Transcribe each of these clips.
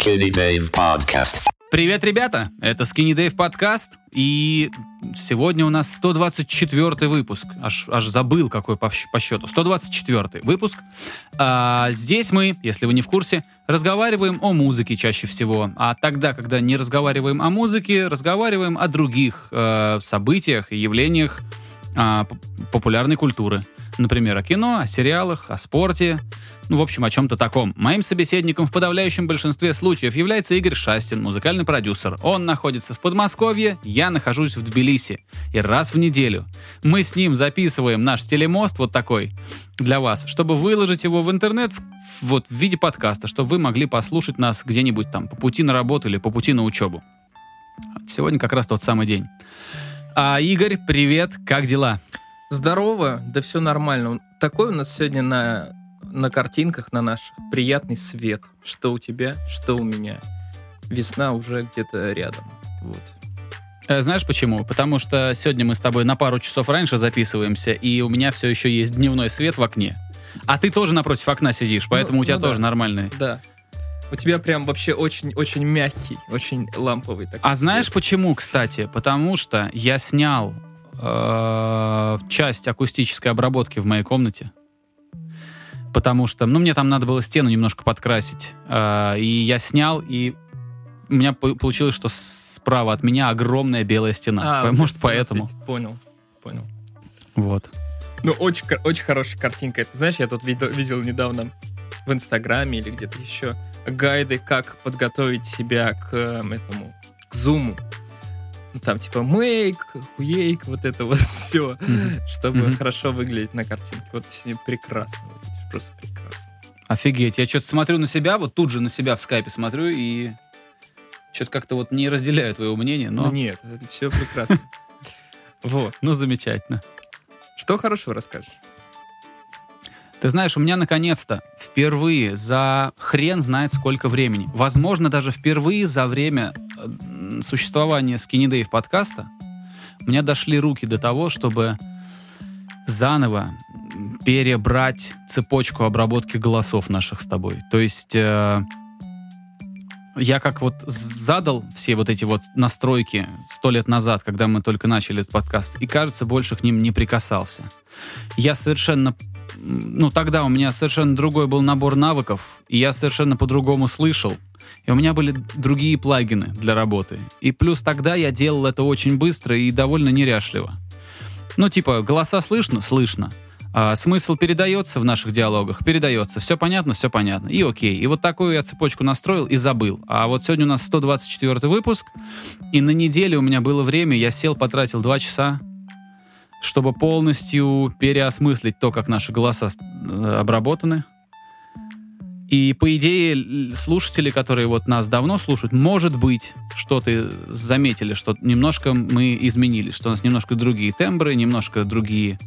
Skinny Dave Podcast. Привет, ребята! Это Skinny Dave подкаст, и сегодня у нас 124 выпуск. Аж, аж забыл, какой по, по счету. 124 выпуск. А, здесь мы, если вы не в курсе, разговариваем о музыке чаще всего. А тогда, когда не разговариваем о музыке, разговариваем о других э, событиях и явлениях п- популярной культуры. Например, о кино, о сериалах, о спорте. Ну, в общем, о чем-то таком. Моим собеседником в подавляющем большинстве случаев является Игорь Шастин, музыкальный продюсер. Он находится в Подмосковье, я нахожусь в Тбилиси. И раз в неделю мы с ним записываем наш телемост вот такой для вас, чтобы выложить его в интернет вот в виде подкаста, чтобы вы могли послушать нас где-нибудь там по пути на работу или по пути на учебу. Сегодня как раз тот самый день. А, Игорь, привет, как дела? Здорово, да все нормально. Такой у нас сегодня на, на картинках на наших приятный свет. Что у тебя, что у меня. Весна уже где-то рядом. Вот. Э, Знаешь почему? Потому что сегодня мы с тобой на пару часов раньше записываемся, и у меня все еще есть дневной свет в окне. А ты тоже напротив окна сидишь, поэтому Ну, у тебя ну да. тоже нормальный. Да. У тебя прям вообще очень-очень мягкий, очень ламповый такой. А знаешь свет. почему, кстати? Потому что я снял э, часть акустической обработки в моей комнате. Потому что, ну, мне там надо было стену немножко подкрасить. Э, и я снял, и у меня по- получилось, что справа от меня огромная белая стена. А, Может, поэтому. светит. Понял, понял. Вот. Ну, очень, очень хорошая картинка. Это, знаешь, я тут видел, видел недавно в Инстаграме или где-то еще гайды, как подготовить себя к эм, этому, к зуму. Там типа мейк, хуейк, вот это вот все, чтобы хорошо выглядеть на картинке. Вот прекрасно выглядишь, просто прекрасно. Офигеть, я что-то смотрю на себя, вот тут же на себя в скайпе смотрю и что-то как-то вот не разделяю твоего мнения, но Ну нет, это все прекрасно. Вот. ну замечательно. Что хорошего расскажешь? Ты знаешь, у меня наконец-то впервые за хрен знает сколько времени, возможно, даже впервые за время э, существования Dave подкаста, у меня дошли руки до того, чтобы заново перебрать цепочку обработки голосов наших с тобой. То есть э, я как вот задал все вот эти вот настройки сто лет назад, когда мы только начали этот подкаст, и, кажется, больше к ним не прикасался. Я совершенно ну, тогда у меня совершенно другой был набор навыков, и я совершенно по-другому слышал. И у меня были другие плагины для работы. И плюс тогда я делал это очень быстро и довольно неряшливо. Ну, типа, голоса слышно? Слышно. А смысл передается в наших диалогах? Передается. Все понятно? Все понятно. И окей. И вот такую я цепочку настроил и забыл. А вот сегодня у нас 124 выпуск, и на неделе у меня было время, я сел, потратил 2 часа, чтобы полностью переосмыслить то, как наши голоса э, обработаны. И, по идее, слушатели, которые вот нас давно слушают, может быть, что-то заметили, что немножко мы изменились, что у нас немножко другие тембры, немножко другие...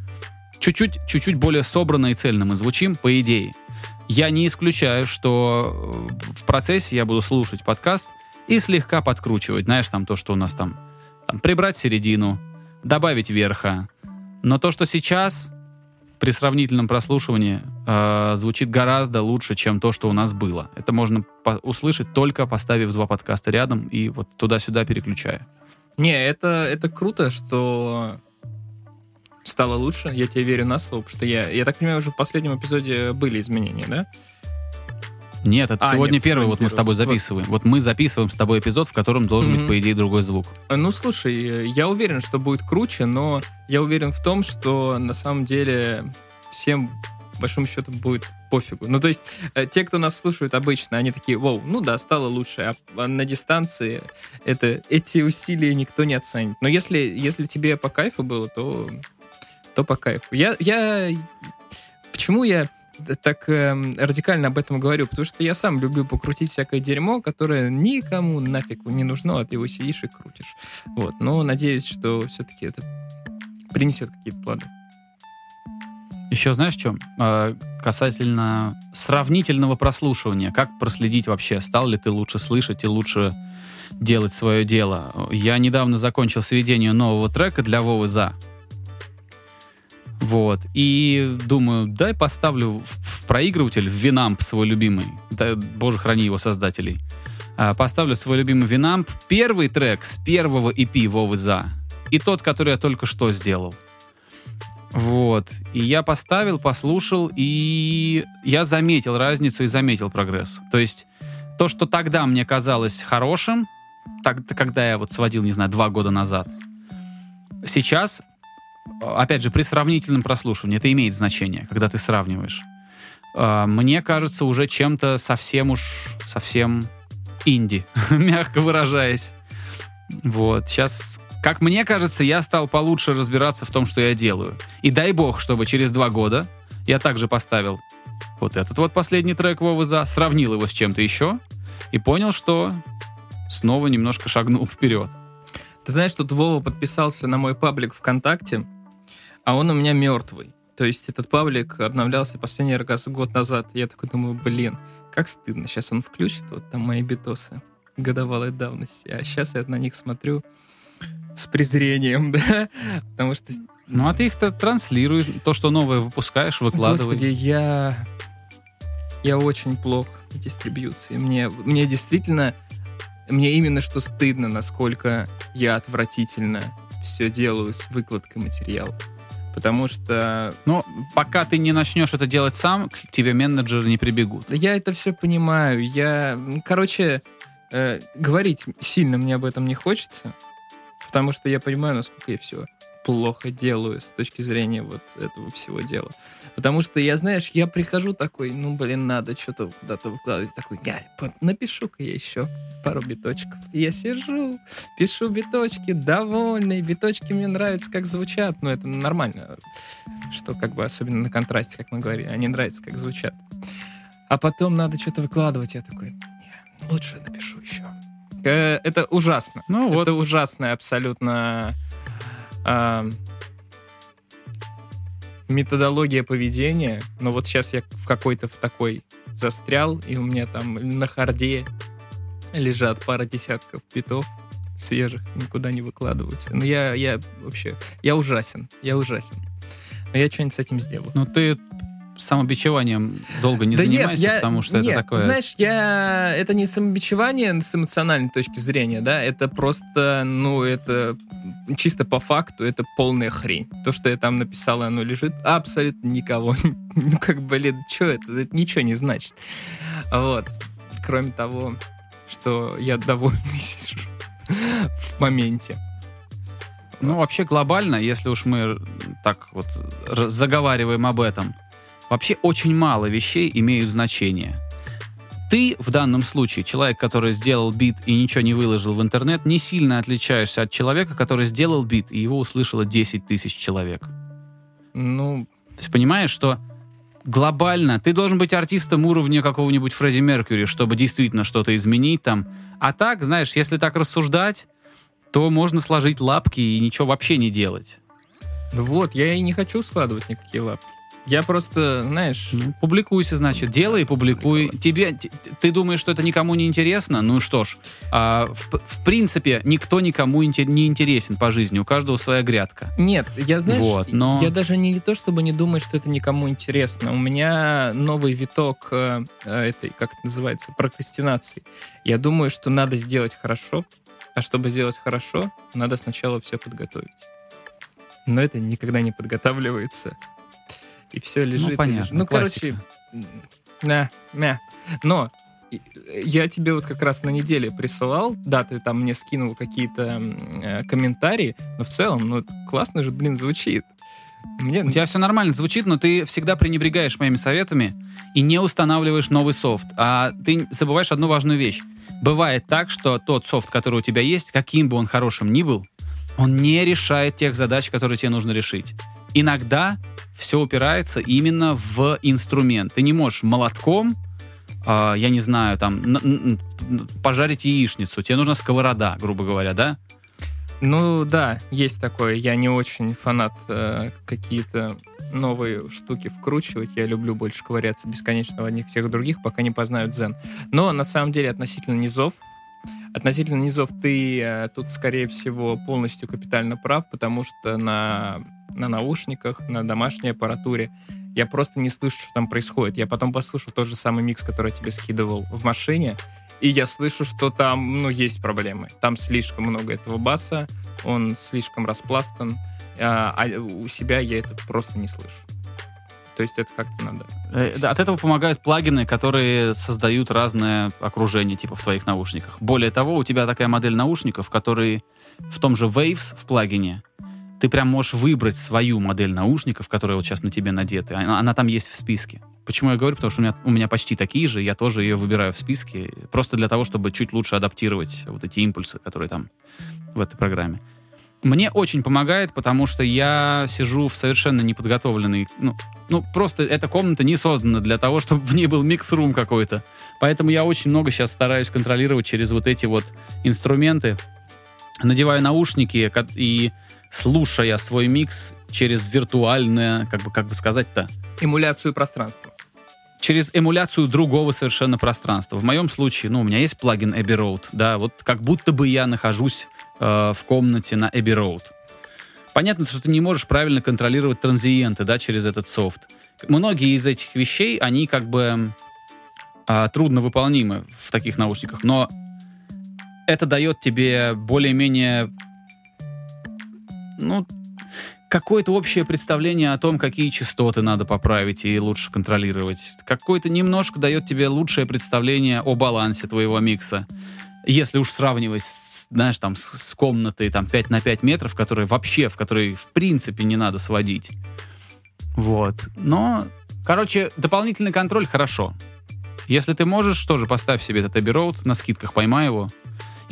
Чуть-чуть, чуть-чуть более собранно и цельно мы звучим, по идее. Я не исключаю, что э, в процессе я буду слушать подкаст и слегка подкручивать. Знаешь, там то, что у нас там, там прибрать середину, добавить верха. Но то, что сейчас при сравнительном прослушивании э, звучит гораздо лучше, чем то, что у нас было. Это можно по- услышать только поставив два подкаста рядом и вот туда-сюда переключая. Не, это, это круто, что стало лучше. Я тебе верю на слово, потому что я, я так понимаю, уже в последнем эпизоде были изменения, да? Нет, это А, сегодня нет, первый, вот мы с первый. тобой Вот. записываем. Вот мы записываем с тобой эпизод, в котором должен быть, Мгм. по идее, другой звук. Э, Ну, слушай, я уверен, что будет круче, но я уверен в том, что на самом деле всем, по большому счету, будет пофигу. Ну, то есть, э, те, кто нас слушают обычно, они такие, вау, ну да, стало лучше, а а на дистанции это, эти усилия никто не оценит. Но если, если тебе по кайфу было, то, то по кайфу. Я, я... Почему я так эм, радикально об этом говорю? Потому что я сам люблю покрутить всякое дерьмо, которое никому нафиг не нужно, а ты его сидишь и крутишь. Вот. Но надеюсь, что все-таки это принесет какие-то плоды. Еще знаешь, что? Касательно сравнительного прослушивания. Как проследить вообще, стал ли ты лучше слышать и лучше делать свое дело? Я недавно закончил сведение нового трека для Вовы За. Вот. И думаю, дай поставлю в, проигрыватель в Винамп свой любимый. Да, боже, храни его создателей. А, Поставлю свой любимый Винамп. Первый трек с первого EP Вовы За. И тот, который я только что сделал. Вот. И я поставил, послушал, и я заметил разницу и заметил прогресс. То есть то, что тогда мне казалось хорошим, так, когда я вот сводил, не знаю, два года назад, сейчас, опять же, при сравнительном прослушивании, это имеет значение, когда ты сравниваешь. А, Мне кажется, уже чем-то совсем уж, совсем инди, мягко выражаясь. Вот, сейчас, как мне кажется, я стал получше разбираться в том, что я делаю. И дай бог, чтобы через два года я также поставил вот этот вот последний трек Вовы За, сравнил его с чем-то еще и понял, что снова немножко шагнул вперед. Ты знаешь, тут Вова подписался на мой паблик ВКонтакте, а он у меня мертвый. То есть этот паблик обновлялся последний раз год назад. Я такой думаю, блин, как стыдно. Сейчас он включит вот там мои битосы годовалой давности. А сейчас я на них смотрю с презрением, да? Потому что, Ну а ты их-то транслируй, то, что новое выпускаешь, выкладывай. господи, я... Я очень плох в дистрибьюции. Мне, мне действительно... Мне именно что стыдно, насколько я отвратительно все делаю с выкладкой материала. Потому что Но пока ты не начнешь это делать сам, к тебе менеджеры не прибегут. Я это все понимаю. Я, короче, э, говорить сильно мне об этом не хочется, потому что я понимаю, насколько я все плохо делаю с точки зрения вот этого всего дела. Потому что я, знаешь, я прихожу такой, ну, блин, надо что-то куда-то выкладывать. Такой, я напишу-ка я еще пару биточков. И я сижу, пишу биточки, довольный. Биточки мне нравятся, как звучат. Но это нормально, что как бы особенно на контрасте, как мы говорили, они нравятся, как звучат. А потом надо что-то выкладывать. Я такой, не, лучше напишу еще. Э, Это ужасно. Ну вот, Это ужасная абсолютно а, методология поведения. Но вот сейчас я в какой-то в такой застрял, и у меня там на харде лежат пара десятков битов свежих, никуда не выкладываются. Но я, я вообще, я ужасен, я ужасен. Но я что-нибудь с этим сделаю. ну ты самобичеванием долго не Да нет, занимайся, я- потому что нет, это такое... Знаешь, я это не самобичевание с эмоциональной точки зрения, да, это просто, ну, это чисто по факту, это полная хрень. То, что я там написал, оно лежит, абсолютно никого. Ну, как, блин, что это? Это ничего не значит. Вот. Кроме того, что я довольный сижу в моменте. Ну, вообще глобально, если уж мы так вот заговариваем об этом, вообще очень мало вещей имеют значение. Ты в данном случае, человек, который сделал бит и ничего не выложил в интернет, не сильно отличаешься от человека, который сделал бит, и его услышало 10 тысяч человек. Ну, То есть понимаешь, что глобально ты должен быть артистом уровня какого-нибудь Фредди Меркьюри, чтобы действительно что-то изменить там. А так, знаешь, если так рассуждать, то можно сложить лапки и ничего вообще не делать. ну вот, я и не хочу складывать никакие лапки. Я просто, знаешь, Ну, публикуйся, значит, делай и публикуй. Тебе, ты думаешь, что это никому не интересно? Ну что ж, а, в, в принципе, никто никому инте- не интересен по жизни. У каждого своя грядка. Нет, я, знаешь, Вот, но- я даже не то, чтобы не думать, что это никому интересно. У меня новый виток э, э, этой, как это называется, прокрастинации. Я думаю, что надо сделать хорошо, а чтобы сделать хорошо, надо сначала все подготовить. Но это никогда не подготавливается. И все лежит. и понятно, лежит. Ну, классика. короче, на, на. Но я тебе вот как раз на неделе присылал, да, ты там мне скинул какие-то э, комментарии, но в целом, ну, классно же, блин, звучит. Мне, У тебя все нормально звучит, но ты всегда пренебрегаешь моими советами и не устанавливаешь новый софт. А ты забываешь одну важную вещь. Бывает так, что тот софт, который у тебя есть, каким бы он хорошим ни был, он не решает тех задач, которые тебе нужно решить. Иногда все упирается именно в инструмент. Ты не можешь молотком, а, я не знаю, там, пожарить яичницу. Тебе нужна сковорода, грубо говоря, да? Ну да, есть такое. Я не очень фанат э, какие-то новые штуки вкручивать. Я люблю больше ковыряться бесконечно в одних всех других, пока не познаю дзен. Но на самом деле относительно низов, относительно низов ты э, тут, скорее всего, полностью капитально прав, потому что на, на наушниках, на домашней аппаратуре я просто не слышу, что там происходит. Я потом послушал тот же самый микс, который я тебе скидывал в машине, И я слышу, что там, ну, есть проблемы. Там слишком много этого баса, он слишком распластан, а, а у себя я это просто не слышу. То есть это как-то надо. Э, да, от этого помогают плагины, которые создают разное окружение, типа в твоих наушниках. Более того, у тебя такая модель наушников, которые в том же Waves в плагине, ты прям можешь выбрать свою модель наушников, которая вот сейчас на тебе надеты. Она, она там есть в списке. Почему я говорю? Потому что у меня, у меня почти такие же, я тоже ее выбираю в списке, просто для того, чтобы чуть лучше адаптировать вот эти импульсы, которые там в этой программе. Мне очень помогает, потому что я сижу в совершенно неподготовленной... Ну, ну, просто эта комната не создана для того, чтобы в ней был микс-рум какой-то. Поэтому я очень много сейчас стараюсь контролировать через вот эти вот инструменты. Надеваю наушники и слушая свой микс через виртуальное, как бы, как бы сказать-то... Эмуляцию пространства через эмуляцию другого совершенно пространства. В моем случае, ну, у меня есть плагин Abbey Road, да, вот как будто бы я нахожусь э, в комнате на Abbey Road. Понятно, что ты не можешь правильно контролировать транзиенты, да, через этот софт. Многие из этих вещей, они как бы э, трудно выполнимы в таких наушниках, но это дает тебе более-менее, ну, какое-то общее представление о том, какие частоты надо поправить и лучше контролировать. Какое-то немножко дает тебе лучшее представление о балансе твоего микса. Если уж сравнивать, знаешь, там, с, с комнатой там, 5 на 5 метров, которые вообще, в которые в принципе не надо сводить. Вот. Но, короче, дополнительный контроль хорошо. Если ты можешь, тоже поставь себе этот Abbey Road, на скидках поймай его.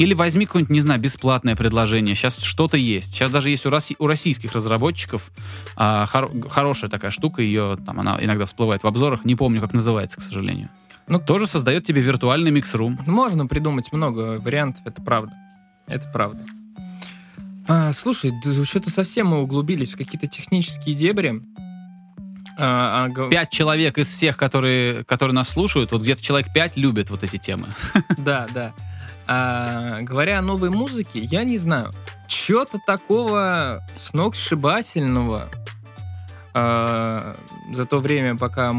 Или возьми какое-нибудь, не знаю, бесплатное предложение. Сейчас что-то есть. Сейчас даже есть у, россий, у российских разработчиков а, хор, хорошая такая штука. Ее там она иногда всплывает в обзорах. Не помню, как называется, к сожалению. Ну, тоже создает тебе виртуальный микс-рум. Можно придумать много вариантов, это правда. Это правда. А, слушай, что-то совсем мы углубились в какие-то технические дебри. А, а, пять человек из всех, которые, которые нас слушают, вот где-то человек пять любят вот эти темы. Да, да. А, говоря о новой музыке, я не знаю, чего-то такого сногсшибательного а, за то время, пока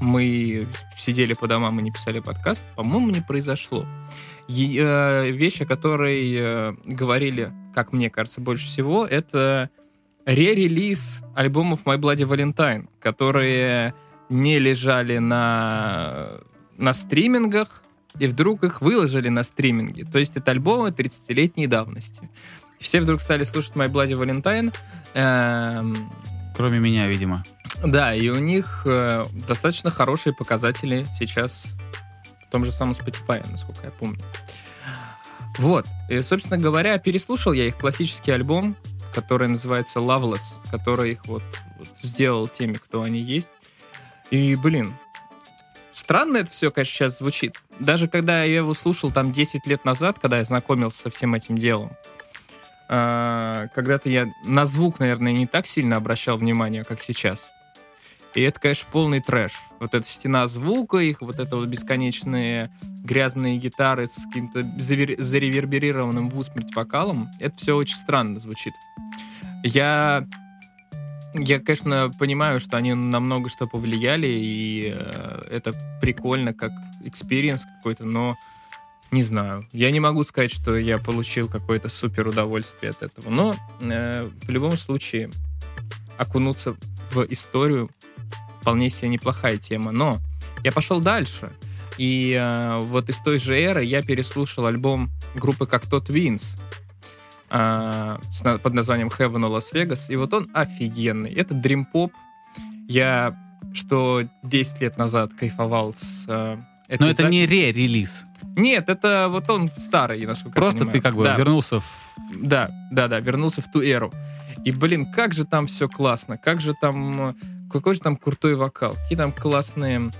мы сидели по домам и не писали подкаст, по-моему, не произошло. И, э, вещь, о которой э, говорили, как мне кажется, больше всего, это ре-релиз альбомов My Bloody Valentine, которые не лежали на, на стримингах, и вдруг их выложили на стриминге. То есть это альбомы 30-летней давности. Все вдруг стали слушать My Bloody Valentine. Эм... Кроме меня, видимо. Да, и у них э, достаточно хорошие показатели сейчас в том же самом Spotify, насколько я помню. Вот. И, собственно говоря, переслушал я их классический альбом, который называется Loveless, который их вот, вот сделал теми, кто они есть. И, блин, странно это все, конечно, сейчас звучит. Даже когда я его слушал там 10 лет назад, когда я знакомился со всем этим делом, э, когда-то я на звук, наверное, не так сильно обращал внимание, как сейчас. И это, конечно, полный трэш. Вот эта стена звука, их вот это вот бесконечные грязные гитары с каким-то зареверберированным в усмерть вокалом, это все очень странно звучит. Я я, конечно, понимаю, что они на много что повлияли, и э, это прикольно как experience какой-то, но не знаю. Я не могу сказать, что я получил какое-то супер удовольствие от этого. Но э, в любом случае окунуться в историю вполне себе неплохая тема. Но я пошел дальше. И э, вот из той же эры я переслушал альбом группы как тот Винс а, под названием Heaven of Las Vegas. И вот он офигенный. Это Dream Pop. Я что 10 лет назад кайфовал с э, этой Но это записи. не ре-релиз. Нет, это вот он старый, насколько Просто я понимаю. ты как бы да. вернулся в... Да, да, да, вернулся в ту эру. И, блин, как же там все классно, как же там... Какой же там крутой вокал, какие там классные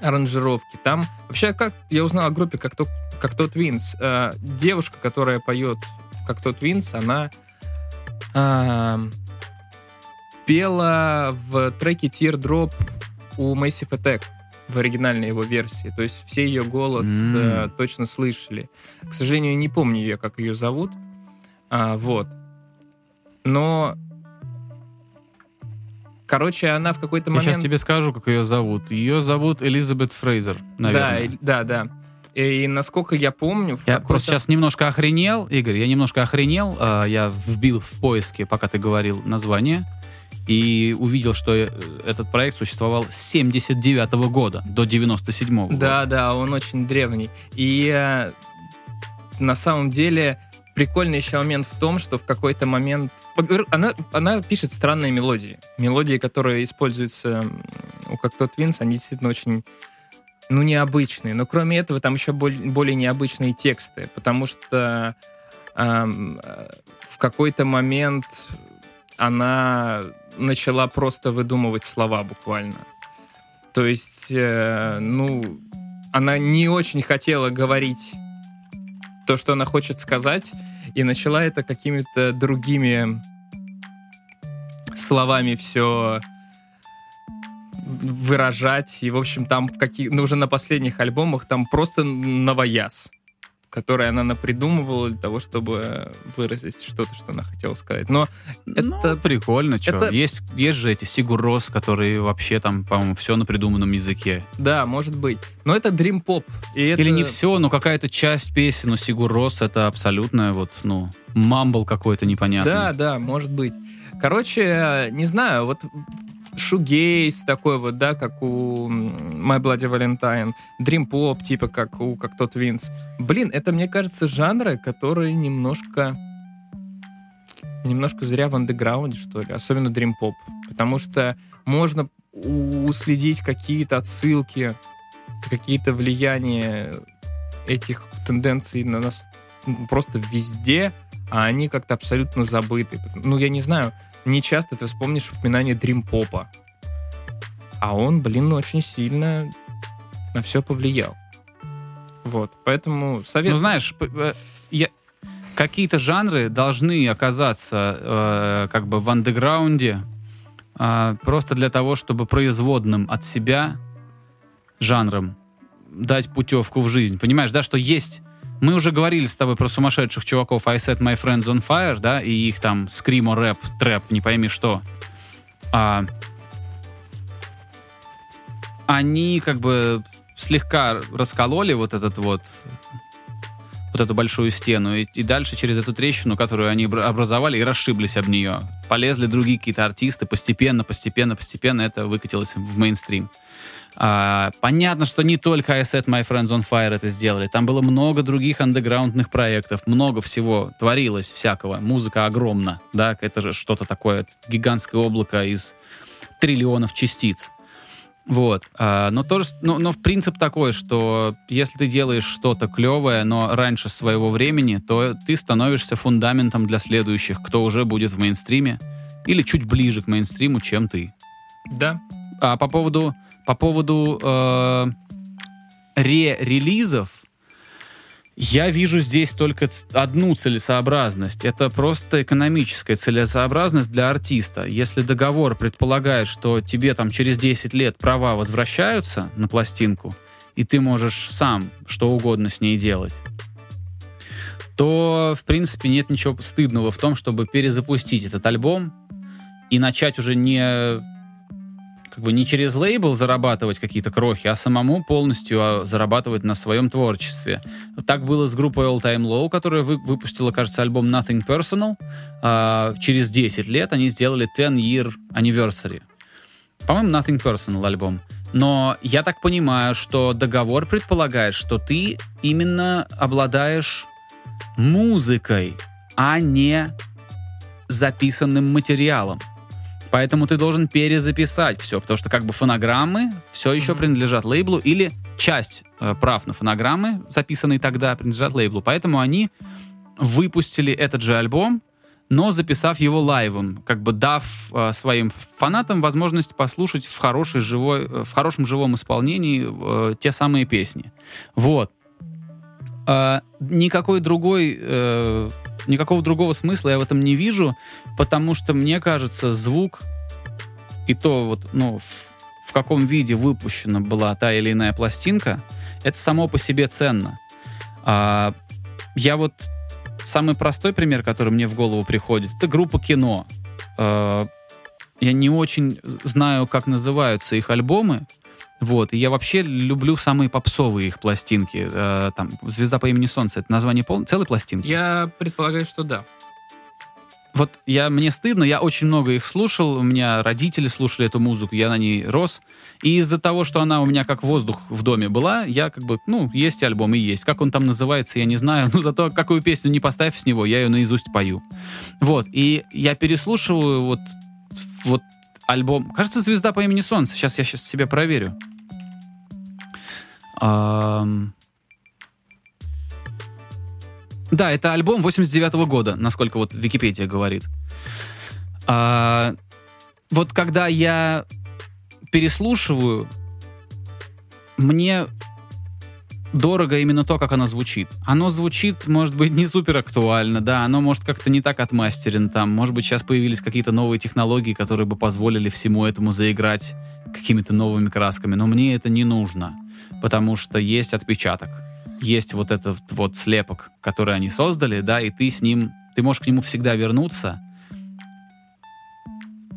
аранжировки. Там вообще, как я узнал о группе как то, как тот Винс, э, девушка, которая поет как тот Винс, она э, пела в треке Teardrop у Massive Attack в оригинальной его версии. То есть все ее голос mm. э, точно слышали. К сожалению, не помню ее, как ее зовут. А, вот. Но Короче, она в какой-то Я момент... сейчас тебе скажу, как ее зовут. Ее зовут Элизабет Фрейзер, Да, наверное. и- да, да. И, насколько я помню... Я просто сейчас немножко охренел, Игорь, я немножко охренел. а, Я вбил в поиске, пока ты говорил название, и увидел, что э, этот проект существовал с 79 года до 97 года. Да, да, он очень древний. И э, на самом деле прикольный еще момент в том, что в какой-то момент... Она, она пишет странные мелодии. Мелодии, которые используются у как тот Винс, они действительно очень ну, необычные. Но кроме этого, там еще более необычные тексты, потому что эм, в какой-то момент она начала просто выдумывать слова буквально. То есть, э, ну, она не очень хотела говорить то, что она хочет сказать, и начала это какими-то другими словами все выражать. И, в общем, там в каких, ну, уже на последних альбомах там просто новояз, который она напридумывала для того, чтобы выразить что-то, что она хотела сказать. Но Ну, это прикольно, что. это- Есть, есть же эти Сигурос, которые вообще там, по-моему, все на придуманном языке. Да, может быть. Но это Dream Pop. И это... Или не все, но какая-то часть песен у Сигурос это абсолютно вот, ну, мамбл какой-то непонятный. Да, да, может быть. Короче, не знаю, вот шугейс такой вот, да, как у My Bloody Valentine, Pop, типа как у как тот Винс. Блин, это, мне кажется, жанры, которые немножко немножко зря в андеграунде, что ли, особенно Pop. Потому что можно уследить какие-то отсылки, какие-то влияния этих тенденций на нас просто везде, а они как-то абсолютно забыты. Ну, я не знаю, не часто ты вспомнишь упоминание дрим-попа. А он, блин, очень сильно на все повлиял. Вот, поэтому совет... Ну, знаешь, э, я- какие-то жанры должны оказаться э, как бы в андеграунде э, просто для того, чтобы производным от себя жанром дать путевку в жизнь. Понимаешь, да, что есть... Мы уже говорили с тобой про сумасшедших чуваков I Set My Friends on Fire, да, и их там скримо, рэп, трэп, не пойми что. А, они как бы слегка раскололи вот этот вот вот эту большую стену, и, и дальше через эту трещину, которую они обра- образовали, и расшиблись об нее. Полезли другие какие-то артисты, постепенно, постепенно, постепенно это выкатилось в мейнстрим. А, понятно, что не только I Set My Friends on Fire это сделали. Там было много других андеграундных проектов, много всего творилось всякого. Музыка огромна, да, это же что-то такое, это гигантское облако из триллионов частиц. Вот. А, но, тоже, но, но принцип такой, что если ты делаешь что-то клевое, но раньше своего времени, то ты становишься фундаментом для следующих, кто уже будет в мейнстриме или чуть ближе к мейнстриму, чем ты. Да, А по поводу, по поводу э, ре-релизов, я вижу здесь только одну целесообразность. Это просто экономическая целесообразность для артиста. Если договор предполагает, что тебе там через 10 лет права возвращаются на пластинку, и ты можешь сам что угодно с ней делать, то, в принципе, нет ничего стыдного в том, чтобы перезапустить этот альбом и начать уже не как бы не через лейбл зарабатывать какие-то крохи, а самому полностью а, зарабатывать на своем творчестве. Так было с группой All Time Low, которая вы- выпустила, кажется, альбом Nothing Personal. А, через 10 лет они сделали 10 Year Anniversary. По-моему, Nothing Personal альбом. Но я так понимаю, что договор предполагает, что ты именно обладаешь музыкой, а не записанным материалом. Поэтому ты должен перезаписать все, потому что как бы фонограммы все еще принадлежат лейблу или часть э, прав на фонограммы, записанные тогда, принадлежат лейблу. Поэтому они выпустили этот же альбом, но записав его лайвом, как бы дав э, своим фанатам возможность послушать в, хорошей живой, э, в хорошем живом исполнении э, те самые песни. Вот. А, никакой другой, э, никакого другого смысла я в этом не вижу, потому что мне кажется, звук и то вот, ну, в, в каком виде выпущена была та или иная пластинка, это само по себе ценно. А, я вот самый простой пример, который мне в голову приходит, это группа кино. Э, я не очень знаю, как называются их альбомы. Вот, и я вообще люблю самые попсовые их пластинки. Э, там «Звезда по имени Солнце» — это название пол... целой пластинки? Я предполагаю, что да. Вот я, мне стыдно, я очень много их слушал, у меня родители слушали эту музыку, я на ней рос. И из-за того, что она у меня как воздух в доме была, я как бы, ну, есть альбом и есть. Как он там называется, я не знаю, но зато какую песню не поставь с него, я ее наизусть пою. Вот, и я переслушиваю вот, вот альбом, кажется, «Звезда по имени Солнце», сейчас я сейчас себе проверю. Ам, Да, это альбом 89 года, насколько вот Википедия говорит. А, вот когда я переслушиваю, мне дорого именно то, как оно звучит. Оно звучит, может быть, не супер актуально, да, оно может как-то не так отмастерен там, может быть, сейчас появились какие-то новые технологии, которые бы позволили всему этому заиграть какими-то новыми красками, но мне это не нужно, потому что есть отпечаток, есть вот этот вот слепок, который они создали, да, и ты с ним, ты можешь к нему всегда вернуться,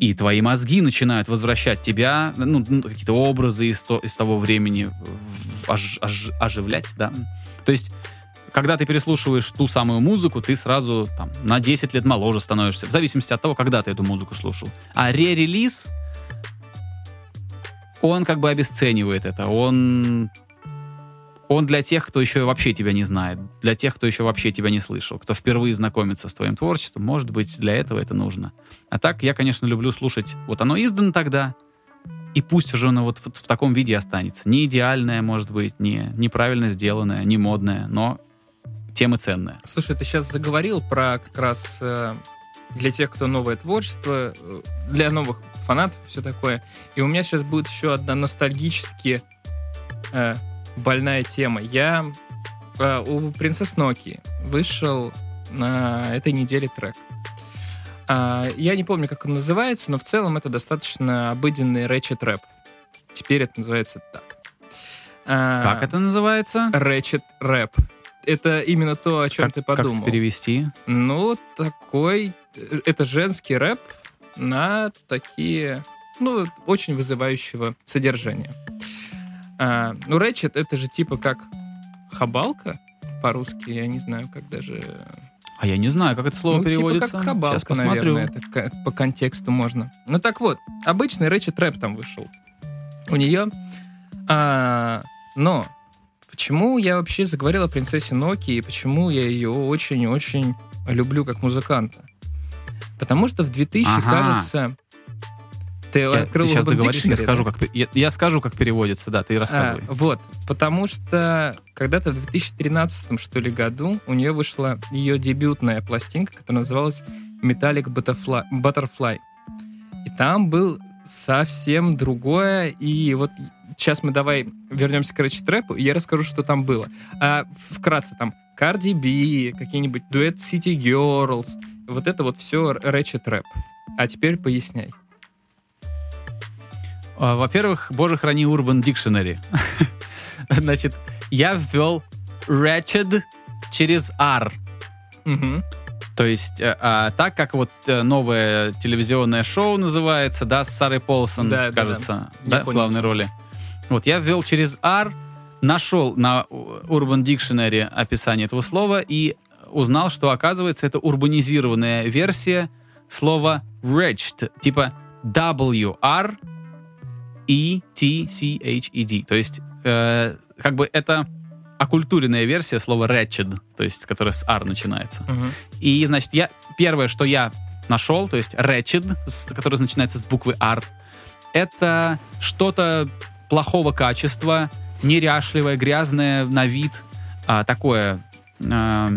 и твои мозги начинают возвращать тебя, ну, ну, какие-то образы из, то- из того времени ож- ож- оживлять, да. То есть, когда ты переслушиваешь ту самую музыку, ты сразу там на 10 лет моложе становишься, в зависимости от того, когда ты эту музыку слушал. А ре-релиз, он как бы обесценивает это, он он для тех, кто еще вообще тебя не знает, для тех, кто еще вообще тебя не слышал, кто впервые знакомится с твоим творчеством, может быть, для этого это нужно. А так, я, конечно, люблю слушать, вот оно издано тогда, и пусть уже оно вот в, в таком виде останется. Не идеальное, может быть, не неправильно сделанное, не модное, но тем и ценное. Слушай, ты сейчас заговорил про как раз э, для тех, кто новое творчество, э, для новых фанатов, все такое. И у меня сейчас будет еще одна ностальгически э, больная тема. Я э, у принцесс Ноки вышел на этой неделе трек. А, я не помню, как он называется, но в целом это достаточно обыденный рэчет рэп. Теперь это называется так. А, Как это называется? Рэчет рэп. Это именно то, о чем как, ты как подумал. перевести? Ну, такой... э, Это женский рэп на такие, ну, очень вызывающего содержания. А, ну, рэчет — это же типа как хабалка по-русски, я не знаю, как даже... А я не знаю, как это слово ну, переводится. Типа как хабалка, Сейчас посмотрю. наверное, это по контексту можно. Ну, так вот, обычный рэчет рэп там вышел. У нее... А, но почему я вообще заговорил о принцессе Ноки и почему я ее очень-очень люблю как музыканта? Потому что в 2000, Ага. кажется... Ты Я- открыл ты сейчас договоришь, я скажу, как, я, я скажу, как переводится, да, ты рассказывай. А, вот, потому что когда-то в 2013 что ли году у нее вышла ее дебютная пластинка, которая называлась Metallic Butterfly. Butterfly. И там был совсем другое, и вот сейчас мы давай вернемся к рэчет рэпу, и я расскажу, что там было. А вкратце там Cardi B, какие-нибудь дуэт City Girls, вот это вот все рэчет рэп. А теперь поясняй. А, Во-первых, боже храни Urban Dictionary. Значит, я ввел Ratchet через R. Мгм. То есть, э, а, так как вот э, новое телевизионное шоу называется, да, с Сарой Полсон, Да, кажется, да. Да, в главной роли. Вот я ввел через R, нашел на Urban Dictionary описание этого слова и узнал, что, оказывается, это урбанизированная версия слова wretched, типа W-R E-T-C-H-E-D. То есть, э, как бы это оккультуренная версия слова wretched, то есть, которая с R начинается. Мгм. И, значит, я первое, что я нашел, то есть wretched, который начинается с буквы R, это что-то плохого качества, неряшливое, грязное на вид, а, такое, а,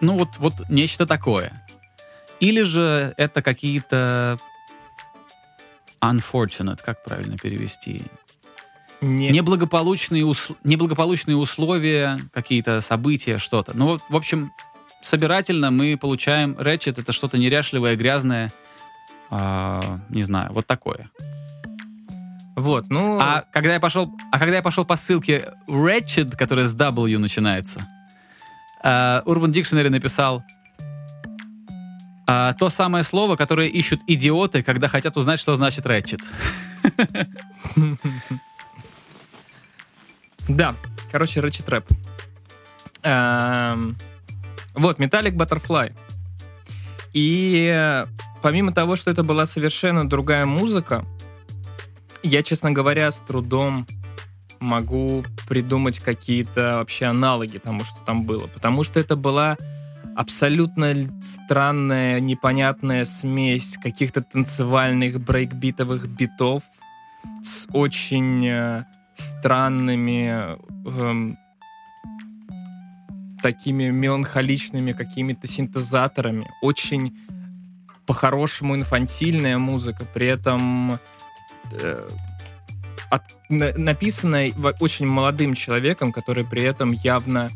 ну вот, вот нечто такое. Или же это какие-то unfortunate, как правильно перевести? Не- Неблагополучные, ус- неблагополучные условия, какие-то события, что-то. Ну, вот, в общем, собирательно мы получаем Ratchet, это что-то неряшливое, грязное, а, не знаю, вот такое. Вот, ну... А когда я пошел, а когда я пошел по ссылке Wretched, которая с W начинается, а, Urban Dictionary написал А, то самое слово, которое ищут идиоты, когда хотят узнать, что значит рэчет. Да, короче, Ratchet Рэп. Эм, Вот, Metallic Butterfly. И э, помимо того, что это была совершенно другая музыка, я, честно говоря, с трудом могу придумать какие-то вообще аналоги тому, что там было. Потому что это была абсолютно странная, непонятная смесь каких-то танцевальных брейкбитовых битов с очень э, странными эм, такими меланхоличными какими-то синтезаторами. Очень по-хорошему инфантильная музыка, при этом э, от- на- написанная очень молодым человеком, который при этом явно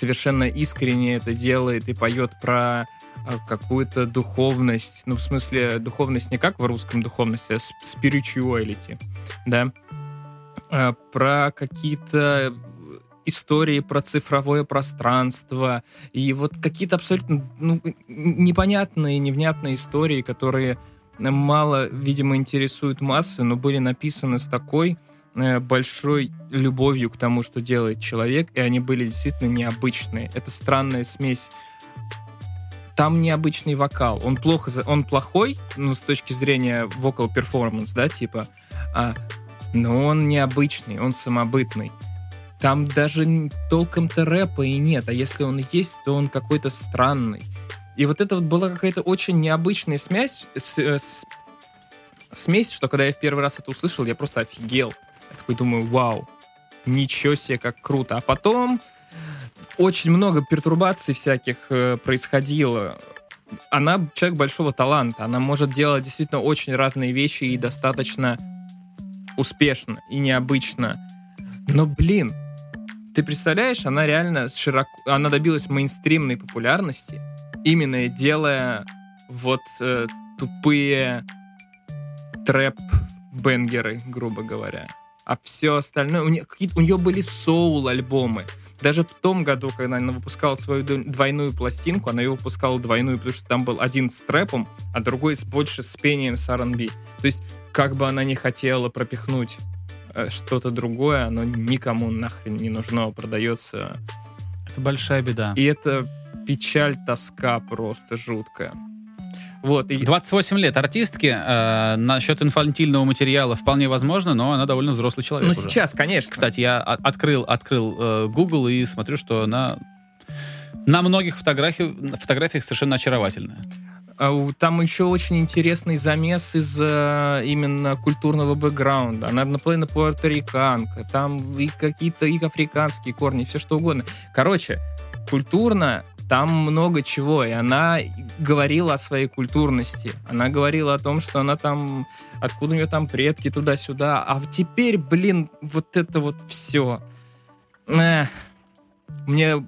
совершенно искренне это делает и поет про э, какую-то духовность, ну, в смысле, духовность не как в русском духовности, а spirituality, да, Э, про какие-то истории про цифровое пространство и вот какие-то абсолютно ну, непонятные, невнятные истории, которые мало, видимо, интересуют массы, но были написаны с такой большой любовью к тому, что делает человек, и они были действительно необычные. Это странная смесь. Там необычный вокал. Он плохо, он плохой, ну, с точки зрения vocal performance, да, типа, а, но он необычный, он самобытный. Там даже толком-то рэпа и нет, а если он есть, то он какой-то странный. И вот это вот была какая-то очень необычная смесь, с- э, с- смесь, что когда я в первый раз это услышал, я просто офигел. Я такой думаю, вау, ничего себе, как круто. А потом очень много пертурбаций всяких э, происходило. Она человек большого таланта, она может делать действительно очень разные вещи и достаточно успешно и необычно. Но, блин, ты представляешь, она реально широко... Она добилась мейнстримной популярности, именно делая вот э, тупые трэп-бенгеры, грубо говоря. А все остальное... У нее, у нее были соул-альбомы. Даже в том году, когда она выпускала свою двойную пластинку, она ее выпускала двойную, потому что там был один с трэпом, а другой с больше с пением с R&B. То есть, как бы она не хотела пропихнуть э, что-то другое, оно никому нахрен не нужно, продается. Это большая беда. И это печаль, тоска просто жуткая. Вот, и 28 лет артистки. Э, насчет инфантильного материала вполне возможно, но она довольно взрослый человек ну уже. сейчас, конечно. Кстати, я открыл, открыл э, Google и смотрю, что она на многих фотографиях, фотографиях совершенно очаровательная. А Там еще очень интересный замес из э, именно культурного бэкграунда. Она наполовину пуэрториканка, там и какие-то и африканские корни, все что угодно. Короче, культурно там много чего, и она говорила о своей культурности. Она говорила о том, что она там, откуда у нее там предки туда-сюда. А теперь, блин, вот это вот все. Мне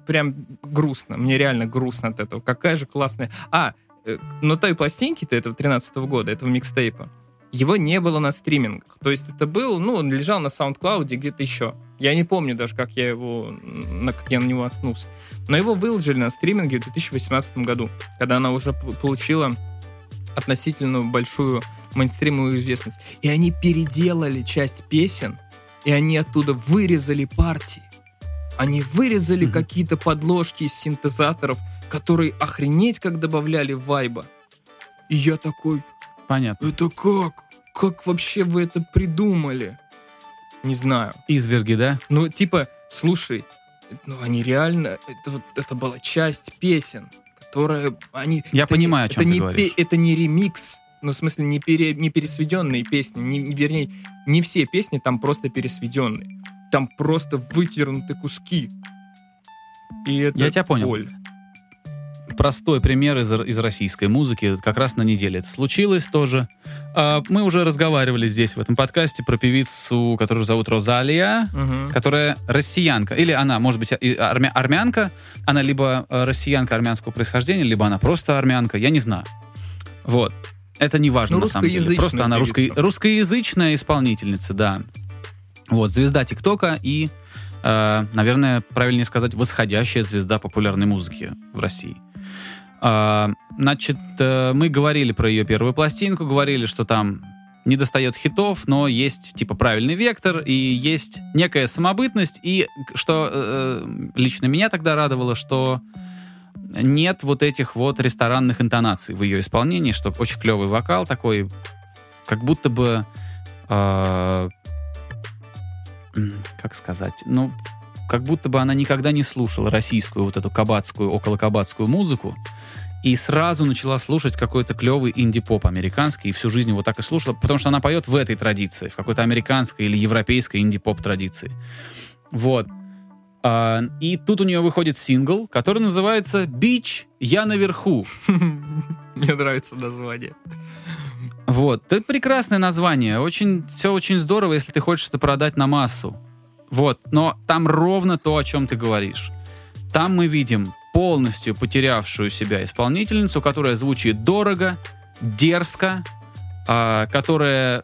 прям грустно, мне реально грустно от этого. Какая же классная... А, э, но той пластинки-то этого 13 года, этого микстейпа, его не было на стримингах. То есть это был, ну, он лежал на SoundCloud где-то еще. Я не помню даже, как я его, на, как я на него наткнулся. Но его выложили на стриминге в 2018 году, когда она уже получила относительно большую мейнстримовую известность. И они переделали часть песен, и они оттуда вырезали партии. Они вырезали Мгм. какие-то подложки из синтезаторов, которые охренеть как добавляли вайба. И я такой, Понятно. это как? Как вообще вы это придумали? Не знаю. Изверги, да? Ну, типа, слушай, ну они реально, это, вот- это была часть песен, которая они... Я это понимаю, не, о чем это ты не говоришь. пе- это не ремикс, ну, в смысле, не, пере, не пересведенные песни, не, не- вернее, не все песни там просто пересведенные. Там просто вытернуты куски. И это Я тебя понял. боль. Простой пример из, из российской музыки. Как раз на неделе это случилось тоже. А, Мы уже разговаривали здесь, в этом подкасте, про певицу, которую зовут Розалия. Мгм. которая россиянка. Или она, может быть, армя- армянка. Она либо э, россиянка армянского происхождения, либо она просто армянка. Я не знаю. Вот. Это не важно, Ну, на самом деле. Просто она русско- русскоязычная исполнительница, да. Вот, звезда ТикТока и, э, наверное, правильнее сказать, восходящая звезда популярной музыки в России. А, значит, э, мы говорили про ее первую пластинку, говорили, что там не достает хитов, но есть типа правильный вектор и есть некая самобытность. И что э, лично меня тогда радовало, что нет вот этих вот ресторанных интонаций в ее исполнении, что очень клевый вокал такой, как будто бы, э, как сказать, ну, как будто бы она никогда не слушала российскую вот эту кабацкую, околокабацкую музыку, и сразу начала слушать какой-то клевый инди-поп американский, и всю жизнь его так и слушала, потому что она поет в этой традиции, в какой-то американской или европейской инди-поп традиции. Вот. А, и тут у нее выходит сингл, который называется «Бич, я наверху». Мне нравится название. Вот. Это прекрасное название. Очень, все очень здорово, если ты хочешь это продать на массу. Вот. Но там ровно то, о чем ты говоришь. Там мы видим полностью потерявшую себя исполнительницу, которая звучит дорого, дерзко, а, которая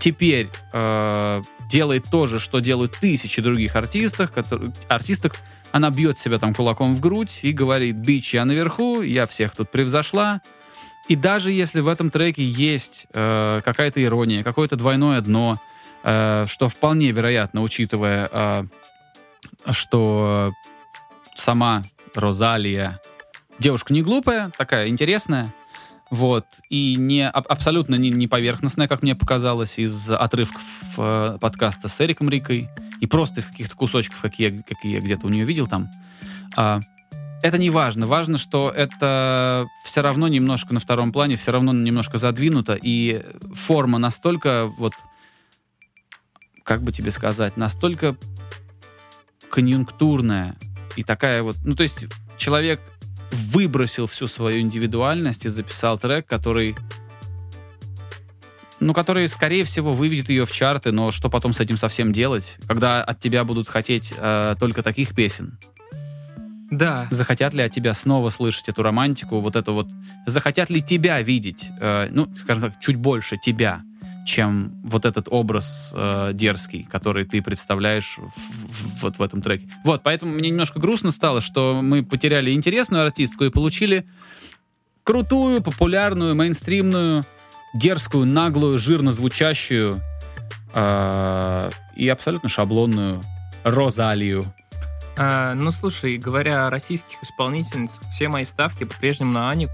теперь а, делает то же, что делают тысячи других артистов, которые, артисток. Она бьет себя там кулаком в грудь и говорит, бич, я наверху, я всех тут превзошла. И даже если в этом треке есть э, какая-то ирония, какое-то двойное дно, э, что вполне вероятно, учитывая, э, что сама Розалия девушка не глупая, такая интересная, вот, и не, аб- абсолютно не, не поверхностная, как мне показалось, из отрывков э, подкаста с Эриком Рикой, и просто из каких-то кусочков, какие, я- я где-то у нее видел там. А, это не важно. Важно, что это все равно немножко на втором плане, все равно немножко задвинуто, и форма настолько вот, как бы тебе сказать, настолько конъюнктурная и такая вот, ну то есть человек выбросил всю свою индивидуальность и записал трек, который ну, который, скорее всего, выведет ее в чарты, но что потом с этим совсем делать, когда от тебя будут хотеть э, только таких песен? Да. Захотят ли от тебя снова слышать эту романтику, вот эту вот... Захотят ли тебя видеть, э, ну, скажем так, чуть больше тебя, чем вот этот образ э, дерзкий, который ты представляешь в- в- вот в этом треке. Вот, поэтому мне немножко грустно стало, что мы потеряли интересную артистку и получили крутую, популярную, мейнстримную, дерзкую, наглую, жирно звучащую э, и абсолютно шаблонную Розалию. А, ну, слушай, говоря о российских исполнительницах, все мои ставки по-прежнему на Анику.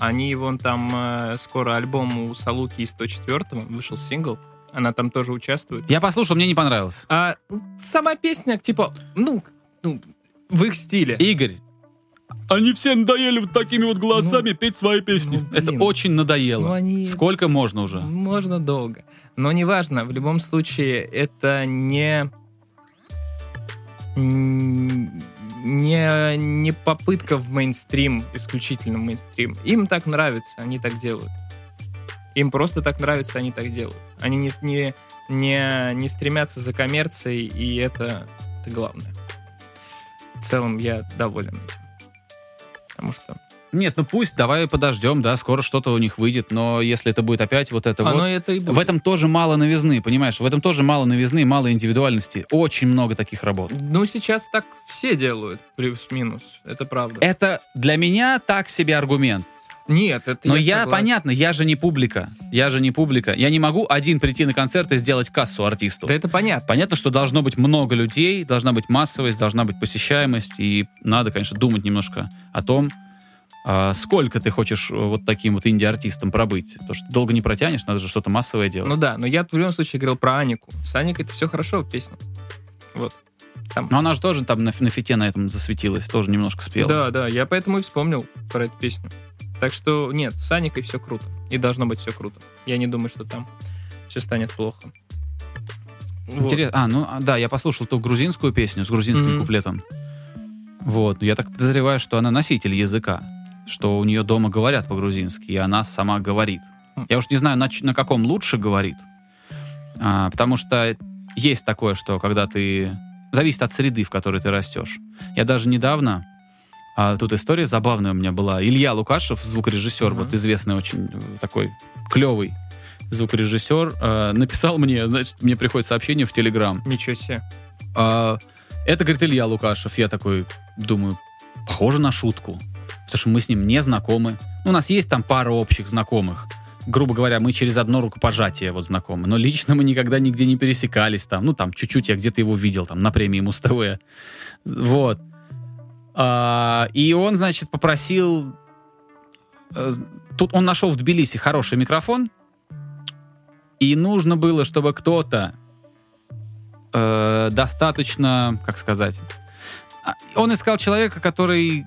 Они, вон там, э, скоро альбом у Салуки из 104 вышел сингл. Она там тоже участвует. Я послушал, мне не понравилось. А сама песня, типа, ну, ну, в их стиле. Игорь, они все надоели вот такими вот голосами петь свои песни. ну, Это блин. очень надоело. Ну, они- Сколько можно уже? Можно долго. Но неважно, в любом случае, это не... Не, не попытка в мейнстрим, исключительно мейнстрим. Им так нравится, они так делают. Им просто так нравится, они так делают. Они не, не, не, не стремятся за коммерцией, и это, это главное. В целом я доволен этим. Потому что Нет, ну пусть, давай подождем, да, скоро что-то у них выйдет, но если это будет опять вот это оно вот... это и будет. В этом тоже мало новизны, понимаешь? В этом тоже мало новизны, мало индивидуальности. Очень много таких работ. Ну, сейчас так все делают, плюс-минус. Это правда. Это для меня так себе аргумент. Нет, это Но я, согласен. понятно, я же не публика. Я же не публика. Я не могу один прийти на концерт и сделать кассу артисту. Да это понятно. Понятно, что должно быть много людей, должна быть массовость, должна быть посещаемость, и надо, конечно, думать немножко о том, а, сколько ты хочешь э, вот таким вот инди-артистом пробыть. То, что долго не протянешь, надо же что-то массовое делать. Ну да, но я в любом случае говорил про Анику. С Аникой это все хорошо в песне. Вот. Но она же тоже там на, на фите на этом засветилась, тоже немножко спела. Да, да, я поэтому и вспомнил про эту песню. Так что нет, с Аникой все круто. И должно быть все круто. Я не думаю, что там все станет плохо. Вот. Интерес- А, ну а, да, я послушал ту грузинскую песню с грузинским Мгм. куплетом. Вот, я так подозреваю, что она носитель языка, что у нее дома говорят по-грузински, и она сама говорит. Я уж не знаю, на, на каком лучше говорит, А, потому что есть такое, что когда ты... Зависит от среды, в которой ты растешь. Я даже недавно... а, тут история забавная у меня была. Илья Лукашев, звукорежиссер, Мгм. вот известный очень э, такой клевый звукорежиссер, э, написал мне, значит, мне приходит сообщение в Телеграм. Ничего себе. А, это, говорит, Илья Лукашев. Я такой думаю, похоже на шутку. Потому что мы с ним не знакомы. Ну, у нас есть там пара общих знакомых. Грубо говоря, мы через одно рукопожатие вот знакомы. Но лично мы никогда нигде не пересекались там. Ну, там чуть-чуть я где-то его видел там на премии Муз-ТВ. Вот. А, и он, значит, попросил... э, Тут он нашел в Тбилиси хороший микрофон, и нужно было, чтобы кто-то э, достаточно, как сказать, а, он искал человека, который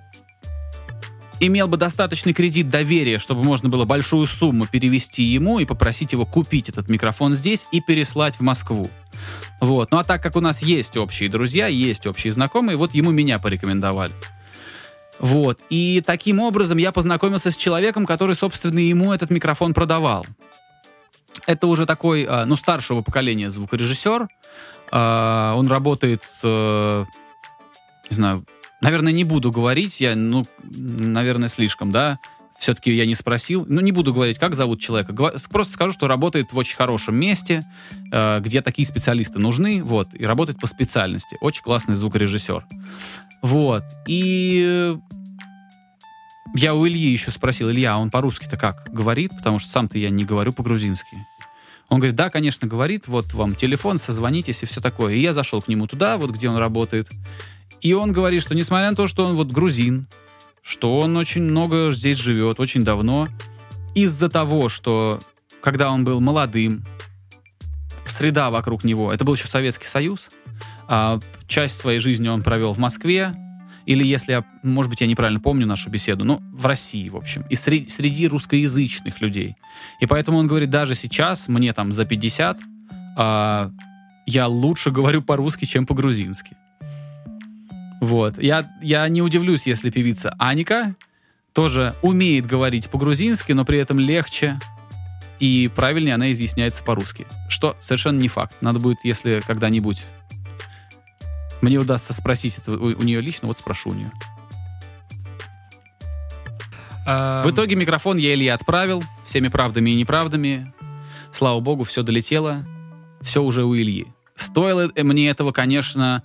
имел бы достаточный кредит доверия, чтобы можно было большую сумму перевести ему и попросить его купить этот микрофон здесь и переслать в Москву. Вот. Ну а так как у нас есть общие друзья, есть общие знакомые, вот ему меня порекомендовали. Вот. И таким образом я познакомился с человеком, который, собственно, ему этот микрофон продавал. Это уже такой, а, ну, старшего поколения звукорежиссер. А, Он работает, э, не знаю, наверное, не буду говорить, я, ну, наверное, слишком, да, все-таки я не спросил. Ну, не буду говорить, как зовут человека. Просто скажу, что работает в очень хорошем месте, э, где такие специалисты нужны, вот, и работает по специальности. Очень классный звукорежиссер. Вот. И я у Ильи еще спросил, Илья, а он по-русски-то как говорит? Потому что сам-то я не говорю по-грузински. Он говорит, да, конечно, говорит, вот вам телефон, созвонитесь и все такое. И я зашел к нему туда, вот где он работает. И он говорит, что несмотря на то, что он вот грузин, что он очень много здесь живет, очень давно, из-за того, что когда он был молодым, среда вокруг него, это был еще Советский Союз, а часть своей жизни он провел в Москве, или если я, может быть, я неправильно помню нашу беседу, ну, в России, в общем, и среди, среди русскоязычных людей. И поэтому он говорит, даже сейчас, мне там за 50, а, я лучше говорю по-русски, чем по-грузински. Вот. Я, я не удивлюсь, если певица Аника тоже умеет говорить по-грузински, но при этом легче и правильнее она изъясняется по-русски. Что совершенно не факт. Надо будет, если когда-нибудь мне удастся спросить это у, у нее лично, вот спрошу у нее. В итоге микрофон я Илье отправил, всеми правдами и неправдами. Слава богу, все долетело, все уже у Ильи. Стоило э, мне этого, конечно,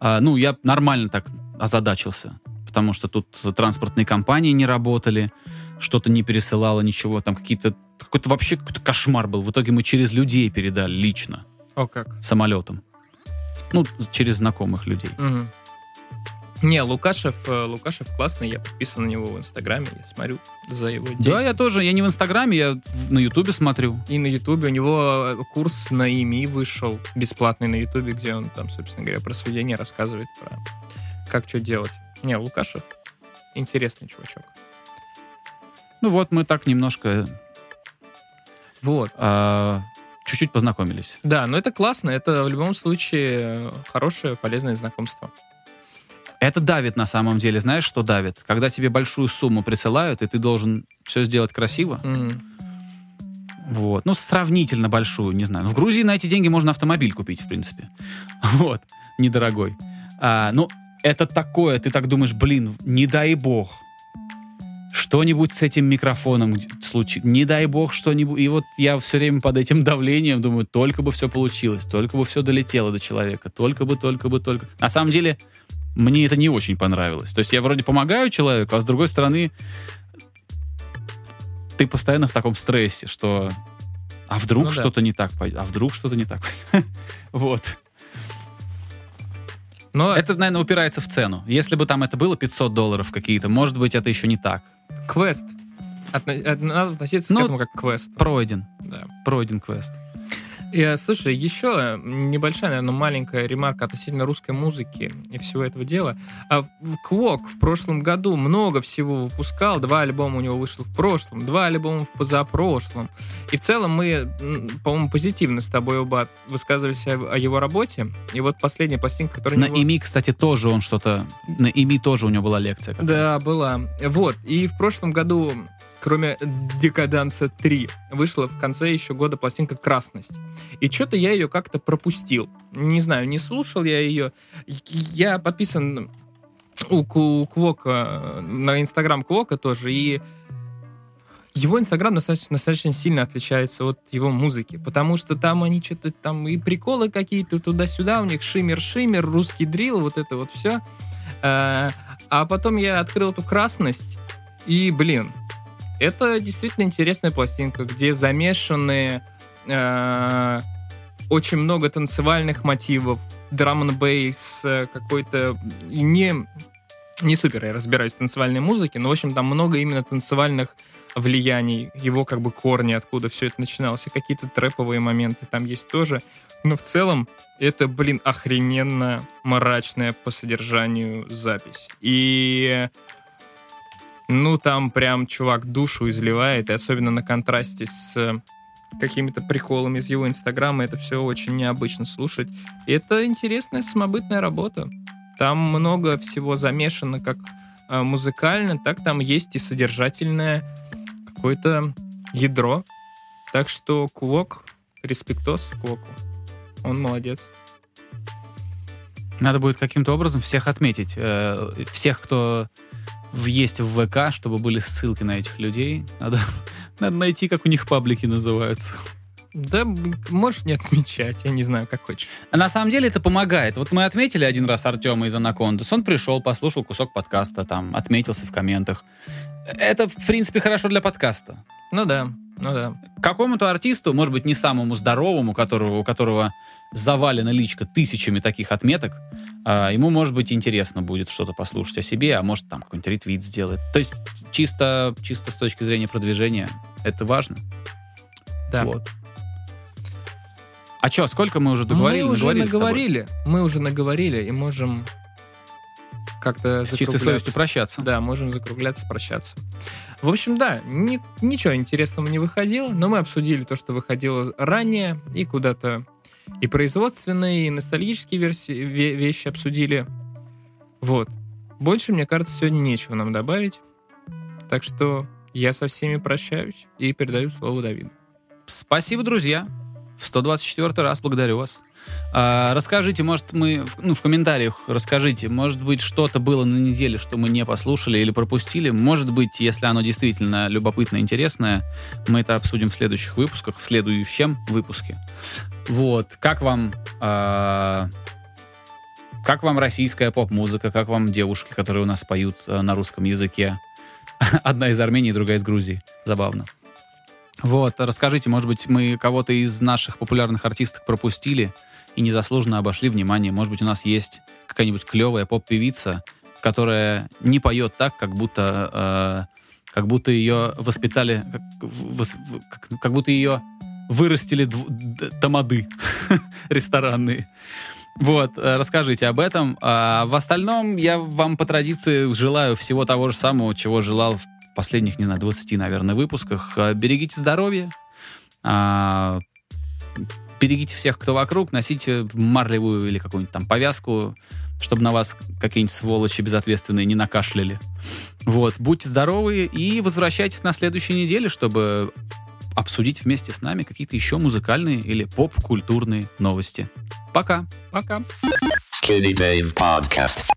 а, ну, я нормально так озадачился, потому что тут транспортные компании не работали, что-то не пересылало, ничего, там какие-то, какой-то вообще какой-то кошмар был. В итоге мы через людей передали лично, О, как. самолетом. Ну, через знакомых людей. Мгм. Не, Лукашев, э, Лукашев классный, я подписан на него в Инстаграме, я смотрю за его Да, действия. я тоже, я не в Инстаграме, я на Ютубе смотрю. И на Ютубе у него э, курс на ИМИ вышел, бесплатный на Ютубе, где он там, собственно говоря, про сведение рассказывает, про как что делать. Не, Лукашев интересный чувачок. Ну вот, мы так немножко Вот. а, чуть-чуть познакомились. Да, но это классно, это в любом случае хорошее, полезное знакомство. Это давит на самом деле. Знаешь, что давит? Когда тебе большую сумму присылают, и ты должен все сделать красиво. М. Вот. Ну, сравнительно большую, не знаю. В Грузии на эти деньги можно автомобиль купить, в принципе. Вот. Недорогой. А, ну, это такое, ты так думаешь, блин, не дай бог. Что-нибудь с этим микрофоном случится. Не дай бог что-нибудь. И вот я все время под этим давлением думаю, только бы все получилось, только бы все долетело до человека, только бы, только бы, только. На самом деле, мне это не очень понравилось. То есть я вроде помогаю человеку, а с другой стороны, ты постоянно в таком стрессе, что а вдруг Ну да. что-то не так пойдет, а вдруг что-то не так пойдет. Вот. Но Это, наверное, упирается в цену. Если бы там это было 500 долларов какие-то, может быть, это еще не так. квест. Отно- от- Надо относиться Ну, к этому как к квесту. Пройден. Да. Пройден квест. И, э, слушай, еще небольшая, наверное, маленькая ремарка относительно русской музыки и всего этого дела. А Квок в прошлом году много всего выпускал. Два альбома у него вышло в прошлом, два альбома в позапрошлом. И в целом мы, по-моему, позитивно с тобой оба высказывались о, о его работе. И вот последняя пластинка, которая... На него- ИМИ, кстати, тоже он что-то... На ИМИ тоже у него была лекция. Да, была. Вот. И в прошлом году, кроме Декаданса 3, вышла в конце еще года пластинка «Красность». И что-то я ее как-то пропустил. Не знаю, не слушал я ее. Я подписан у Ку- Квока, на Инстаграм Квока тоже, и его Инстаграм достаточно, достаточно сильно отличается от его музыки, потому что там они что-то там и приколы какие-то туда-сюда, у них шиммер-шиммер, русский дрил, вот это вот все. А потом я открыл эту красность, И, блин, это действительно интересная пластинка, где замешаны э, очень много танцевальных мотивов, драм н бейс, э, какой-то не не супер я разбираюсь в танцевальной музыке, но, в общем, там много именно танцевальных влияний, его как бы корни, откуда все это начиналось, и какие-то трэповые моменты там есть тоже. Но в целом это, блин, охрененно мрачная по содержанию запись. И ну, там прям чувак душу изливает, и особенно на контрасте с какими-то приколами из его инстаграма, это все очень необычно слушать. И это интересная самобытная работа. Там много всего замешано как э, музыкально, так там есть и содержательное какое-то ядро. Так что Квок, респектос Квоку. Он молодец. Надо будет каким-то образом всех отметить. Э, всех, кто есть в ВК, чтобы были ссылки на этих людей. Надо, надо найти, как у них паблики называются. Да, можешь не отмечать, я не знаю, как хочешь. А на самом деле это помогает. Вот мы отметили один раз Артема из Анакондас. Он пришел, послушал кусок подкаста, там, отметился в комментах. Это, в принципе, хорошо для подкаста. Ну да, ну да. Какому-то артисту, может быть, не самому здоровому, которого, у которого завалена личка тысячами таких отметок, а, ему, может быть, интересно будет что-то послушать о себе, а может, там какой-нибудь ретвит сделает. То есть, чисто, чисто с точки зрения продвижения, это важно. Да. Вот. А что, сколько мы уже договорили? Мы уже наговорили наговорили. Мы уже наговорили и можем как-то С чистой совестью прощаться. Да, можем закругляться, прощаться. В общем, да, ни- ничего интересного не выходило, но мы обсудили то, что выходило ранее, и куда-то и производственные, и ностальгические версии, ве- вещи обсудили. Вот. Больше, мне кажется, сегодня нечего нам добавить. Так что я со всеми прощаюсь и передаю слово Давиду. Спасибо, друзья. В 124 раз благодарю вас. А, расскажите, может, мы, в- ну, в комментариях расскажите, может быть, что-то было на неделе, что мы не послушали или пропустили. Может быть, если оно действительно любопытное, интересное, мы это обсудим в следующих выпусках, в следующем выпуске. Вот. Как вам... а, как вам российская поп-музыка? Как вам девушки, которые у нас поют а, на русском языке? Одна из Армении, другая из Грузии. Забавно. Вот, расскажите, может быть, мы кого-то из наших популярных артисток пропустили и незаслуженно обошли внимание. Может быть, у нас есть какая-нибудь клевая поп-певица, которая не поет так, как будто, э, как будто ее воспитали, как, как- как будто ее вырастили дв- тамады ресторанные. Вот, э, расскажите об этом. А в остальном я вам по традиции желаю всего того же самого, чего желал в последних, не знаю, 20, наверное, выпусках. Э, Берегите здоровье, а, берегите всех, кто вокруг, носите марлевую или какую-нибудь там повязку, чтобы на вас какие-нибудь сволочи безответственные не накашляли. Вот, будьте здоровы и возвращайтесь на следующей неделе, чтобы обсудить вместе с нами какие-то еще музыкальные или поп-культурные новости. Пока! Пока. Skinny Dave Podcast.